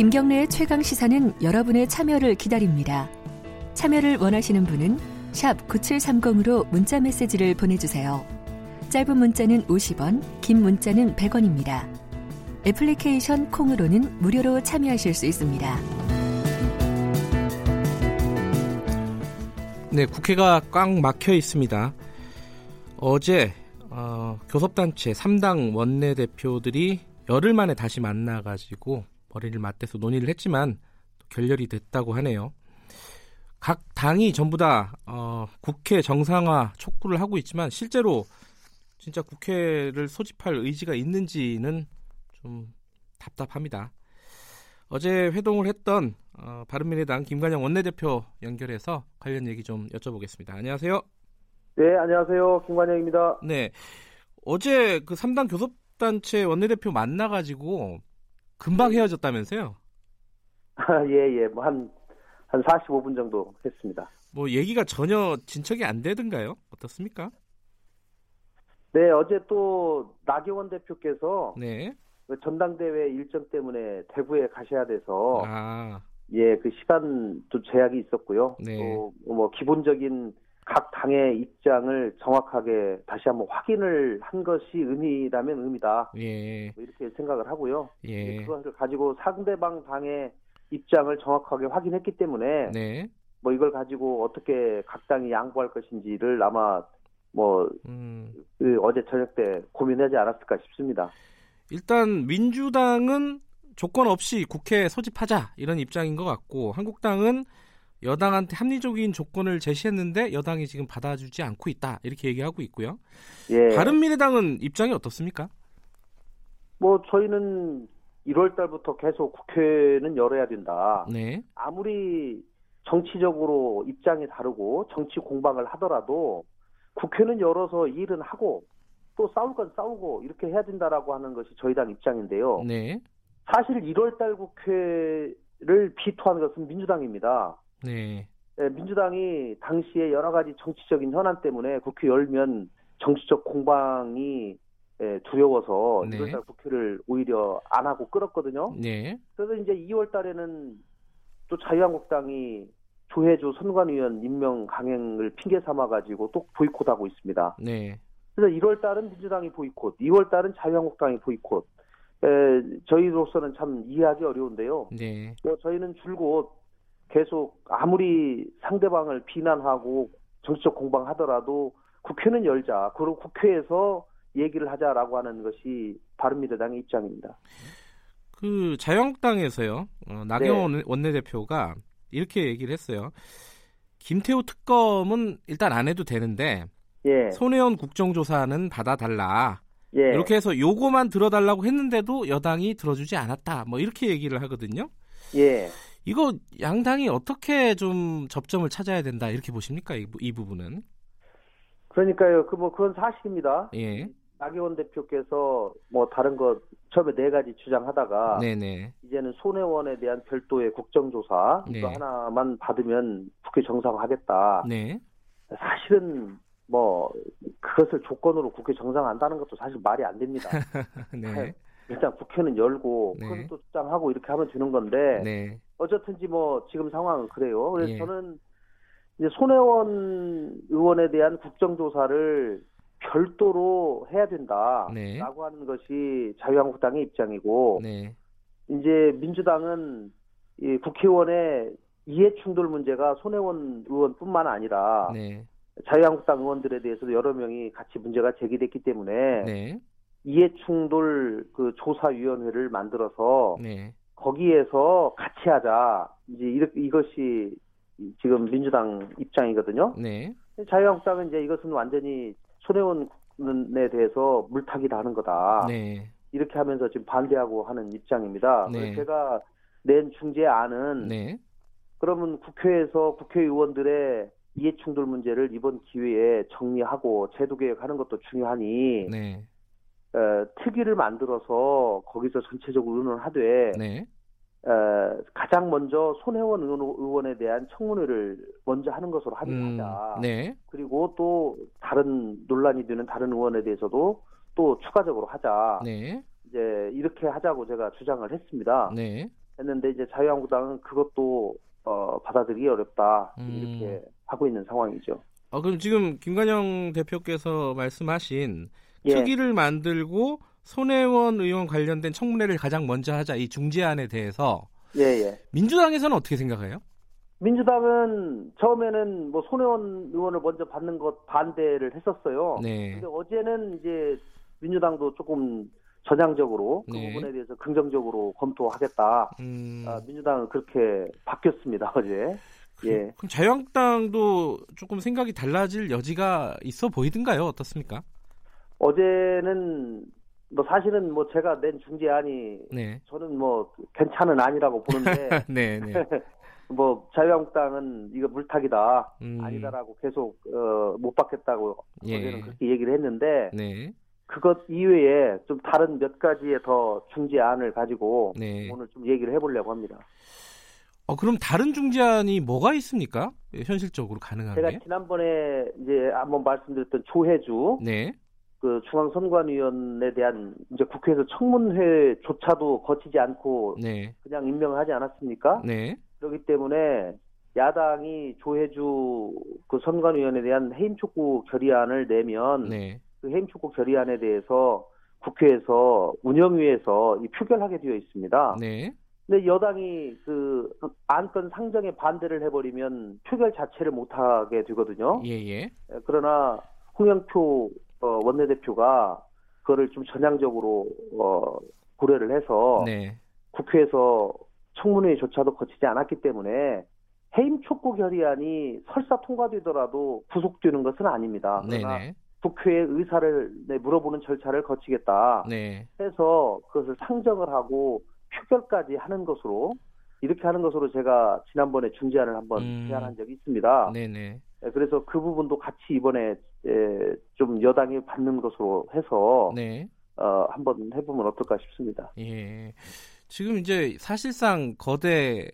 김경래의 최강 시사는 여러분의 참여를 기다립니다. 참여를 원하시는 분은 9730으로 문자 메시지를 보내주세요. 짧은 문자는 50원, 긴 문자는 100원입니다. 애플리케이션 콩으로는 무료로 참여하실 수 있습니다. 네, 국회가 꽉 막혀 있습니다. 어제 어, 교섭단체 3당 원내대표들이 열흘 만에 다시 만나가지고 머리를 맞대서 논의를 했지만 결렬이 됐다고 하네요. 각 당이 전부 다 어, 국회 정상화 촉구를 하고 있지만 실제로 진짜 국회를 소집할 의지가 있는지는 좀 답답합니다. 어제 회동을 했던 어, 바른미래당 김관영 원내대표 연결해서 관련 얘기 좀 여쭤보겠습니다. 안녕하세요. 네, 안녕하세요. 김관영입니다. 네. 어제 그 3당 교섭단체 원내대표 만나가지고 금방 헤어졌다면서요? 예, 예. 뭐 한, 한 45분 정도 했습니다. 뭐 얘기가 전혀 진척이 안 되던가요? 어떻습니까? 네, 어제 또 나경원 대표께서 네. 그 전당대회 일정 때문에 대구에 가셔야 돼서 아, 예, 그 시간도 제약이 있었고요. 네. 또뭐 기본적인 각 당의 입장을 정확하게 다시 한번 확인을 한 것이 의미라면 의미다. 예, 뭐 이렇게 생각을 하고요. 예. 그것을 가지고 상대방 당의 입장을 정확하게 확인했기 때문에 네. 뭐 이걸 가지고 어떻게 각 당이 양보할 것인지를 아마 뭐 음, 그 어제 저녁 때 고민하지 않았을까 싶습니다. 일단 민주당은 조건 없이 국회 소집하자 이런 입장인 것 같고 한국당은 여당한테 합리적인 조건을 제시했는데 여당이 지금 받아주지 않고 있다 이렇게 얘기하고 있고요. 예. 바른미래당은 입장이 어떻습니까? 뭐 저희는 1월 달부터 계속 국회는 열어야 된다. 네, 아무리 정치적으로 입장이 다르고 정치 공방을 하더라도 국회는 열어서 일은 하고 또 싸울 건 싸우고 이렇게 해야 된다라고 하는 것이 저희 당 입장인데요. 네, 사실 1월 달 국회를 비토한 것은 민주당입니다. 네, 예, 민주당이 당시에 여러 가지 정치적인 현안 때문에 국회 열면 정치적 공방이 예, 두려워서 네. 1월달 국회를 오히려 안 하고 끌었거든요. 네, 그래서 이제 2월달에는 또 자유한국당이 조혜주 선관위원 임명 강행을 핑계 삼아 가지고 또 보이콧하고 있습니다. 네, 그래서 1월 달은 민주당이 보이콧, 2월 달은 자유한국당이 보이콧. 에, 저희로서는 참 이해하기 어려운데요. 네, 뭐 저희는 줄곧 계속 아무리 상대방을 비난하고 정치적 공방하더라도 국회는 열자. 그리고 국회에서 얘기를 하자라고 하는 것이 바른미래당의 입장입니다. 그 자유한국당에서요 어, 나경원 원내대표가 이렇게 얘기를 했어요. 김태우 특검은 일단 안 해도 되는데 예, 손혜원 국정조사는 받아달라. 예, 이렇게 해서 요거만 들어달라고 했는데도 여당이 들어주지 않았다. 뭐 이렇게 얘기를 하거든요. 예. 이거 양당이 어떻게 좀 접점을 찾아야 된다 이렇게 보십니까? 이, 부- 이 부분은? 그러니까요. 그 뭐 그건 사실입니다. 예. 나경원 대표께서 뭐 다른 거 처음에 네 가지 주장하다가 네네. 이제는 손혜원에 대한 별도의 국정조사 네. 이거 하나만 받으면 국회 정상화하겠다. 네. 사실은 뭐 그것을 조건으로 국회 정상한다는 것도 사실 말이 안 됩니다. 네. 일단 국회는 열고 네. 그것을 또 주장하고 이렇게 하면 되는 건데 네. 어쨌든지 뭐 지금 상황은 그래요. 그래서 예. 저는 이제 손혜원 의원에 대한 국정조사를 별도로 해야 된다라고 네. 하는 것이 자유한국당의 입장이고 네. 이제 민주당은 이 국회의원의 이해 충돌 문제가 손혜원 의원뿐만 아니라 네. 자유한국당 의원들에 대해서도 여러 명이 같이 문제가 제기됐기 때문에 네. 이해 충돌 그 조사위원회를 만들어서 네. 거기에서 같이 하자 이제 이렇게 이것이 지금 민주당 입장이거든요. 네. 자유한국당은 이제 이것은 완전히 손혜원에 대해서 물타기를 하는 거다. 네. 이렇게 하면서 지금 반대하고 하는 입장입니다. 네. 제가 낸 중재안은 네. 그러면 국회에서 국회의원들의 이해충돌 문제를 이번 기회에 정리하고 제도 개혁하는 것도 중요하니 네. 어, 특위를 만들어서 거기서 전체적으로 의논하되 네. 어, 가장 먼저 손혜원 의원, 의원에 대한 청문회를 먼저 하는 것으로 음, 합의하자. 네. 그리고 또 다른 논란이 되는 다른 의원에 대해서도 또 추가적으로 하자. 네. 이제 이렇게 하자고 제가 주장을 했습니다. 네. 했는데 이제 자유한국당은 그것도 어, 받아들이기 어렵다 음. 이렇게 하고 있는 상황이죠. 어, 그럼 지금 김관영 대표께서 말씀하신 예. 특위를 만들고 손혜원 의원 관련된 청문회를 가장 먼저 하자 이 중재안에 대해서 예, 예. 민주당에서는 어떻게 생각해요? 민주당은 처음에는 뭐 손혜원 의원을 먼저 받는 것 반대를 했었어요. 네. 근데 어제는 이제 민주당도 조금 전향적으로 그 네. 부분에 대해서 긍정적으로 검토하겠다. 음, 아, 민주당은 그렇게 바뀌었습니다 어제. 예. 그럼 자유한국당도 조금 생각이 달라질 여지가 있어 보이던가요? 어떻습니까? 어제는 뭐 사실은 뭐 제가 낸 중재안이 네. 저는 뭐 괜찮은 아니라고 보는데 네, 네. 뭐 자유한국당은 이거 물타기다 음, 아니다라고 계속 어, 못 받겠다고 예. 어제는 그렇게 얘기를 했는데 네. 그것 이외에 좀 다른 몇 가지의 더 중재안을 가지고 네. 오늘 좀 얘기를 해보려고 합니다. 어, 그럼 다른 중재안이 뭐가 있습니까? 예, 현실적으로 가능한 제가 게? 지난번에 이제 한번 말씀드렸던 조혜주 네. 그 중앙선관위원에 대한 이제 국회에서 청문회조차도 거치지 않고 네. 그냥 임명을 하지 않았습니까? 네. 그렇기 때문에 야당이 조혜주 그 선관위원에 대한 해임 촉구 결의안을 내면 네. 그 해임 촉구 결의안에 대해서 국회에서 운영위에서 이 표결하게 되어 있습니다. 네. 근데 여당이 그 안건 상정에 반대를 해버리면 표결 자체를 못하게 되거든요. 예, 예. 에, 그러나 홍영표 어, 원내대표가 그거를 좀 전향적으로 어, 고려를 해서 네. 국회에서 청문회조차도 거치지 않았기 때문에 해임 촉구 결의안이 설사 통과되더라도 구속되는 것은 아닙니다. 그러나 네네. 국회의 의사를 네, 물어보는 절차를 거치겠다 네. 해서 그것을 상정을 하고 표결까지 하는 것으로 이렇게 하는 것으로 제가 지난번에 중재안을 한번 음. 제안한 적이 있습니다. 네네. 예, 그래서 그 부분도 같이 이번에 예, 좀 여당이 받는 것으로 해서 네. 어, 한번 해보면 어떨까 싶습니다. 예. 지금 이제 사실상 거대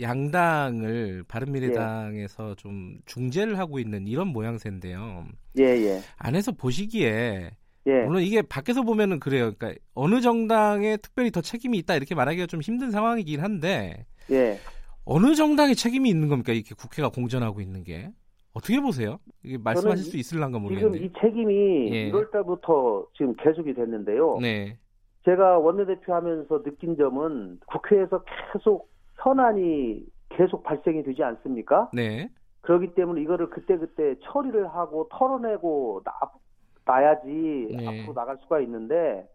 양당을 바른미래당에서 좀 중재를 하고 있는 이런 모양새인데요. 예, 예, 안에서 보시기에 예, 물론 이게 밖에서 보면은 그래요. 그러니까 어느 정당에 특별히 더 책임이 있다 이렇게 말하기가 좀 힘든 상황이긴 한데 예. 어느 정당에 책임이 있는 겁니까? 이렇게 국회가 공전하고 있는 게 어떻게 보세요? 이게 말씀하실 수 있을란가 지금 모르겠는데. 이 책임이 예. 1월 달부터 지금 계속이 됐는데요. 네, 제가 원내대표 하면서 느낀 점은 국회에서 계속 현안이 계속 발생이 되지 않습니까? 네, 그렇기 때문에 이거를 그때그때 처리를 하고 털어내고 나, 놔야지 네. 앞으로 나갈 수가 있는데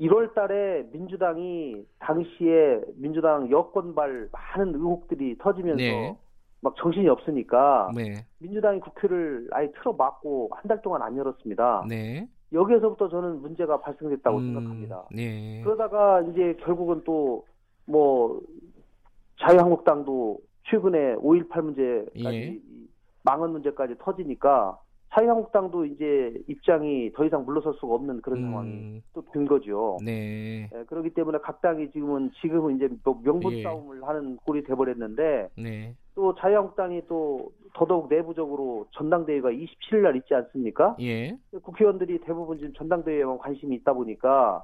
1월 달에 민주당이 당시에 민주당 여권발 많은 의혹들이 터지면서 네. 막 정신이 없으니까 네, 민주당이 국회를 아예 틀어 막고 한 달 동안 안 열었습니다. 네. 여기에서부터 저는 문제가 발생됐다고 음, 생각합니다. 네, 그러다가 이제 결국은 또 뭐 자유한국당도 최근에 5.18 문제까지 예. 이 망언 문제까지 터지니까 자유한국당도 이제 입장이 더 이상 물러설 수가 없는 그런 상황이 음, 또된 거죠. 네, 예, 그렇기 때문에 각 당이 지금은 지금은 이제 뭐 명분 예. 싸움을 하는 꼴이 돼버렸는데 네, 또 자유한국당이 또 더더욱 내부적으로 전당대회가 27일 날 있지 않습니까? 예, 국회의원들이 대부분 지금 전당대회에만 관심이 있다 보니까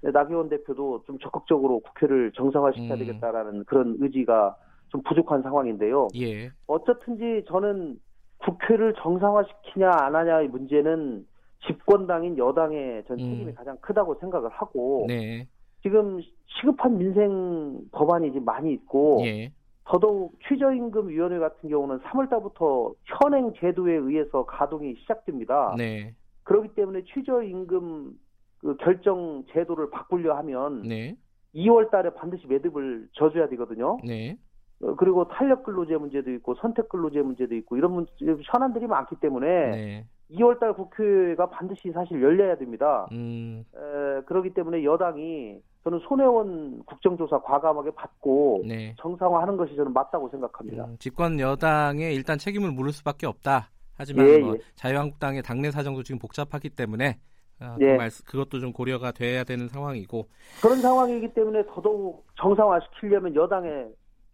나경원 대표도 좀 적극적으로 국회를 정상화시켜야 음. 되겠다라는 그런 의지가 좀 부족한 상황인데요. 예, 어쨌든지 저는 국회를 정상화시키냐 안 하냐의 문제는 집권당인 여당의 전 책임이 음. 가장 크다고 생각을 하고 네, 지금 시급한 민생 법안이 지금 많이 있고 예, 더더욱 최저임금위원회 같은 경우는 3월 달부터 현행 제도에 의해서 가동이 시작됩니다. 네, 그렇기 때문에 최저임금 그 결정 제도를 바꾸려 하면 네, 2월 달에 반드시 매듭을 져줘야 되거든요. 네, 어, 그리고 탄력 근로제 문제도 있고 선택 근로제 문제도 있고 이런 문제, 현안들이 많기 때문에 네, 2월 달 국회가 반드시 사실 열려야 됩니다. 음, 에, 그렇기 때문에 여당이 저는 손혜원 국정조사 과감하게 받고 네. 정상화하는 것이 저는 맞다고 생각합니다. 음, 집권 여당에 일단 책임을 물을 수밖에 없다. 하지만 예, 뭐 예. 자유한국당의 당내 사정도 지금 복잡하기 때문에 어, 예. 그것도 좀 고려가 돼야 되는 상황이고 그런 상황이기 때문에 더더욱 정상화시키려면 여당의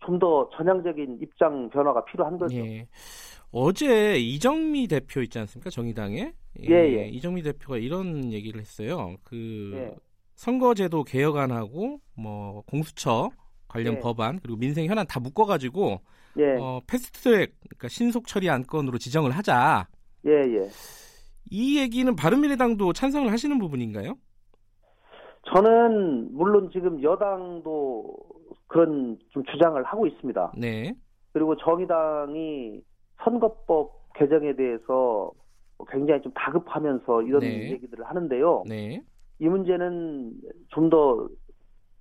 좀 더 전향적인 입장 변화가 필요한 거죠. 예. 어제 이정미 대표 있지 않습니까? 정의당에 예, 예. 이정미 대표가 이런 얘기를 했어요. 그 예. 선거제도 개혁안하고 뭐 공수처 관련 예. 법안 그리고 민생 현안 다 묶어가지고 예, 어, 패스트트랙 그러니까 신속 처리 안건으로 지정을 하자. 예, 예. 이 얘기는 바른미래당도 찬성을 하시는 부분인가요? 저는 물론 지금 여당도 그런 좀 주장을 하고 있습니다. 네, 그리고 정의당이 선거법 개정에 대해서 굉장히 좀 다급하면서 이런 네. 얘기들을 하는데요. 네, 이 문제는 좀 더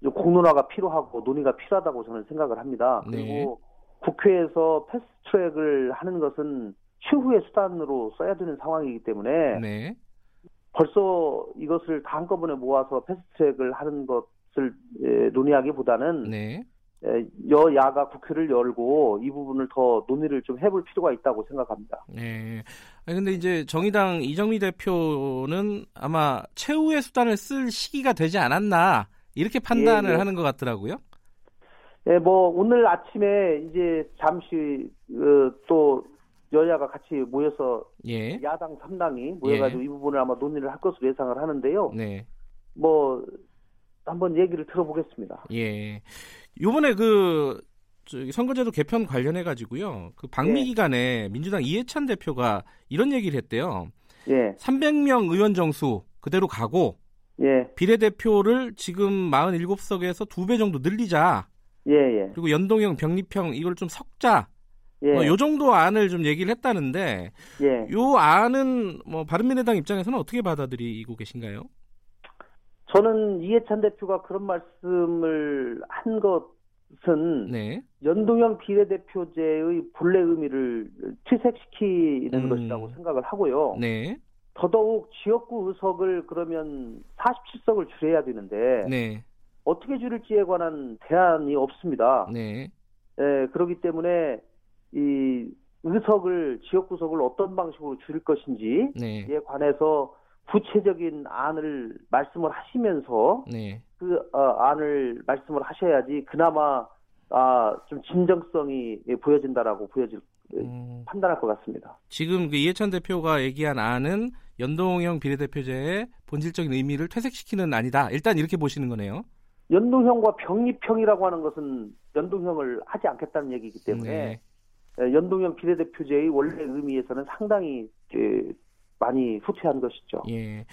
공론화가 필요하고 논의가 필요하다고 저는 생각을 합니다. 네. 그리고 국회에서 패스트트랙을 하는 것은 최후의 수단으로 써야 되는 상황이기 때문에 네, 벌써 이것을 다 한꺼번에 모아서 패스트트랙을 하는 것 을 에, 논의하기보다는 네. 에, 여야가 국회를 열고 이 부분을 더 논의를 좀 해볼 필요가 있다고 생각합니다. 네. 아니, 근데 이제 정의당 이정미 대표는 아마 최후의 수단을 쓸 시기가 되지 않았나 이렇게 판단을 예, 예. 하는 것 같더라고요. 예, 뭐 오늘 아침에 이제 잠시 어, 또 여야가 같이 모여서 예, 야당 3당이 모여가지고 예. 이 부분을 아마 논의를 할 것으로 예상을 하는데요. 네, 뭐 한번 얘기를 들어보겠습니다. 예. 요번에 그 선거제도 개편 관련해 가지고요. 그 방미 예. 기간에 민주당 이해찬 대표가 이런 얘기를 했대요. 예, 300명 의원 정수 그대로 가고 예, 비례대표를 지금 47석에서 두 배 정도 늘리자. 예, 예, 그리고 연동형 병립형 이걸 좀 섞자. 예, 뭐 요 정도 안을 좀 얘기를 했다는데 예. 요 안은 뭐 바른미래당 입장에서는 어떻게 받아들이고 계신가요? 저는 이해찬 대표가 그런 말씀을 한 것은 네. 연동형 비례대표제의 본래 의미를 퇴색시키는 음. 것이라고 생각을 하고요. 네. 더더욱 지역구 의석을 그러면 47석을 줄여야 되는데 네. 어떻게 줄일지에 관한 대안이 없습니다. 네. 예, 그렇기 때문에 이 의석을 지역구석을 어떤 방식으로 줄일 것인지에 네. 관해서 구체적인 안을 말씀을 하시면서 네. 그 어, 안을 말씀을 하셔야지 그나마 아, 좀 진정성이 예, 보여진다라고 보여질 음, 판단할 것 같습니다. 지금 그 이해찬 대표가 얘기한 안은 연동형 비례대표제의 본질적인 의미를 퇴색시키는 안이다. 일단 이렇게 보시는 거네요. 연동형과 병립형이라고 하는 것은 연동형을 하지 않겠다는 얘기이기 때문에 네. 예, 연동형 비례대표제의 원래 의미에서는 상당히 그, 많이 후퇴한 것이죠. 예.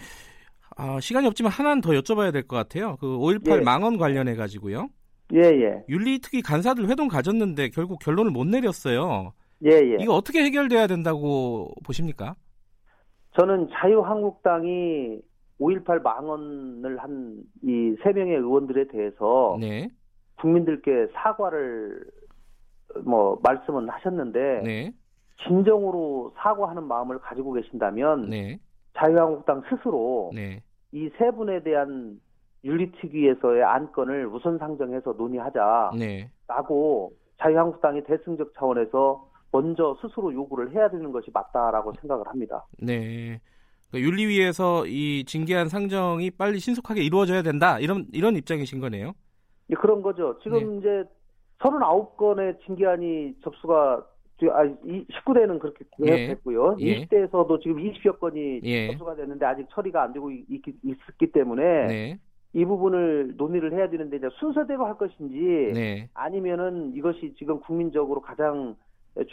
아, 시간이 없지만 하나는 더 여쭤봐야 될 것 같아요. 그 5.18 예. 망언 관련해 가지고요. 예, 예, 윤리특위 간사들 회동 가졌는데 결국 결론을 못 내렸어요. 예, 예. 이거 어떻게 해결돼야 된다고 보십니까? 저는 자유한국당이 5.18 망언을 한 이 세 명의 의원들에 대해서 네. 국민들께 사과를 뭐 말씀은 하셨는데 네. 진정으로 사과하는 마음을 가지고 계신다면 네. 자유한국당 스스로 네. 이세 분에 대한 윤리특위에서의 안건을 우선 상정해서 논의하자라고 네. 자유한국당이 대승적 차원에서 먼저 스스로 요구를 해야 되는 것이 맞다라고 생각을 합니다. 네. 그러니까 윤리위에서 이 징계안 상정이 빨리 신속하게 이루어져야 된다. 이런 이런 입장이신 거네요. 예, 그런 거죠. 지금 이제 39건의 징계안이 접수가 아, 19대는 그렇게 예. 됐고요. 예. 20대에서도 지금 20여 건이 예. 접수가 됐는데 아직 처리가 안 되고 있, 있기 때문에 네. 이 부분을 논의를 해야 되는데 이제 순서대로 할 것인지 네. 아니면은 이것이 지금 국민적으로 가장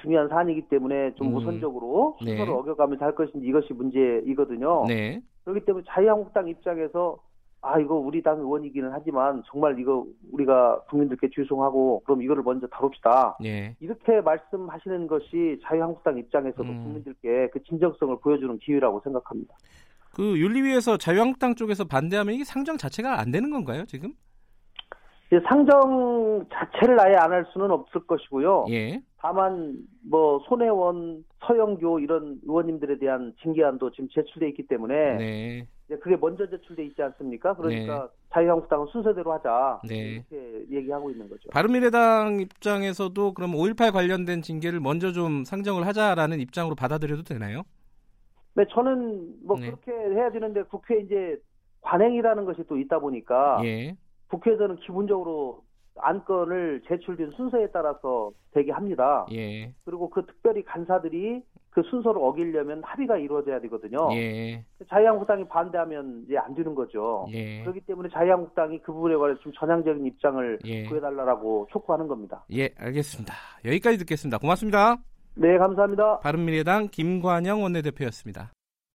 중요한 사안이기 때문에 좀 음. 우선적으로 네. 순서를 어겨가면서 할 것인지 이것이 문제이거든요. 네. 그렇기 때문에 자유한국당 입장에서 아 이거 우리 당 의원이기는 하지만 정말 이거 우리가 국민들께 죄송하고 그럼 이거를 먼저 다룹시다. 네. 이렇게 말씀하시는 것이 자유한국당 입장에서도 음. 국민들께 그 진정성을 보여주는 기회라고 생각합니다. 그 윤리위에서 자유한국당 쪽에서 반대하면 이게 상정 자체가 안 되는 건가요, 지금? 이제 상정 자체를 아예 안 할 수는 없을 것이고요. 예. 다만 뭐 손혜원, 서영교 이런 의원님들에 대한 징계안도 지금 제출돼 있기 때문에 네. 이제 그게 먼저 제출돼 있지 않습니까? 그러니까 자유한국당은 순서대로 하자 네. 이렇게 얘기하고 있는 거죠. 바른미래당 입장에서도 그럼 5.18 관련된 징계를 먼저 좀 상정을 하자라는 입장으로 받아들여도 되나요? 네, 저는 뭐 네. 그렇게 해야 되는데 국회 이제 관행이라는 것이 또 있다 보니까 예. 국회에서는 기본적으로 안건을 제출된 순서에 따라서 되게 합니다. 예. 그리고 그 특별히 간사들이 그 순서를 어기려면 합의가 이루어져야 되거든요. 예. 자유한국당이 반대하면 이제 안 되는 거죠. 예. 그렇기 때문에 자유한국당이 그 부분에 관해서 좀 전향적인 입장을 예. 구해달라고 촉구하는 겁니다. 예, 알겠습니다. 여기까지 듣겠습니다. 고맙습니다. 네, 감사합니다. 바른미래당 김관영 원내대표였습니다.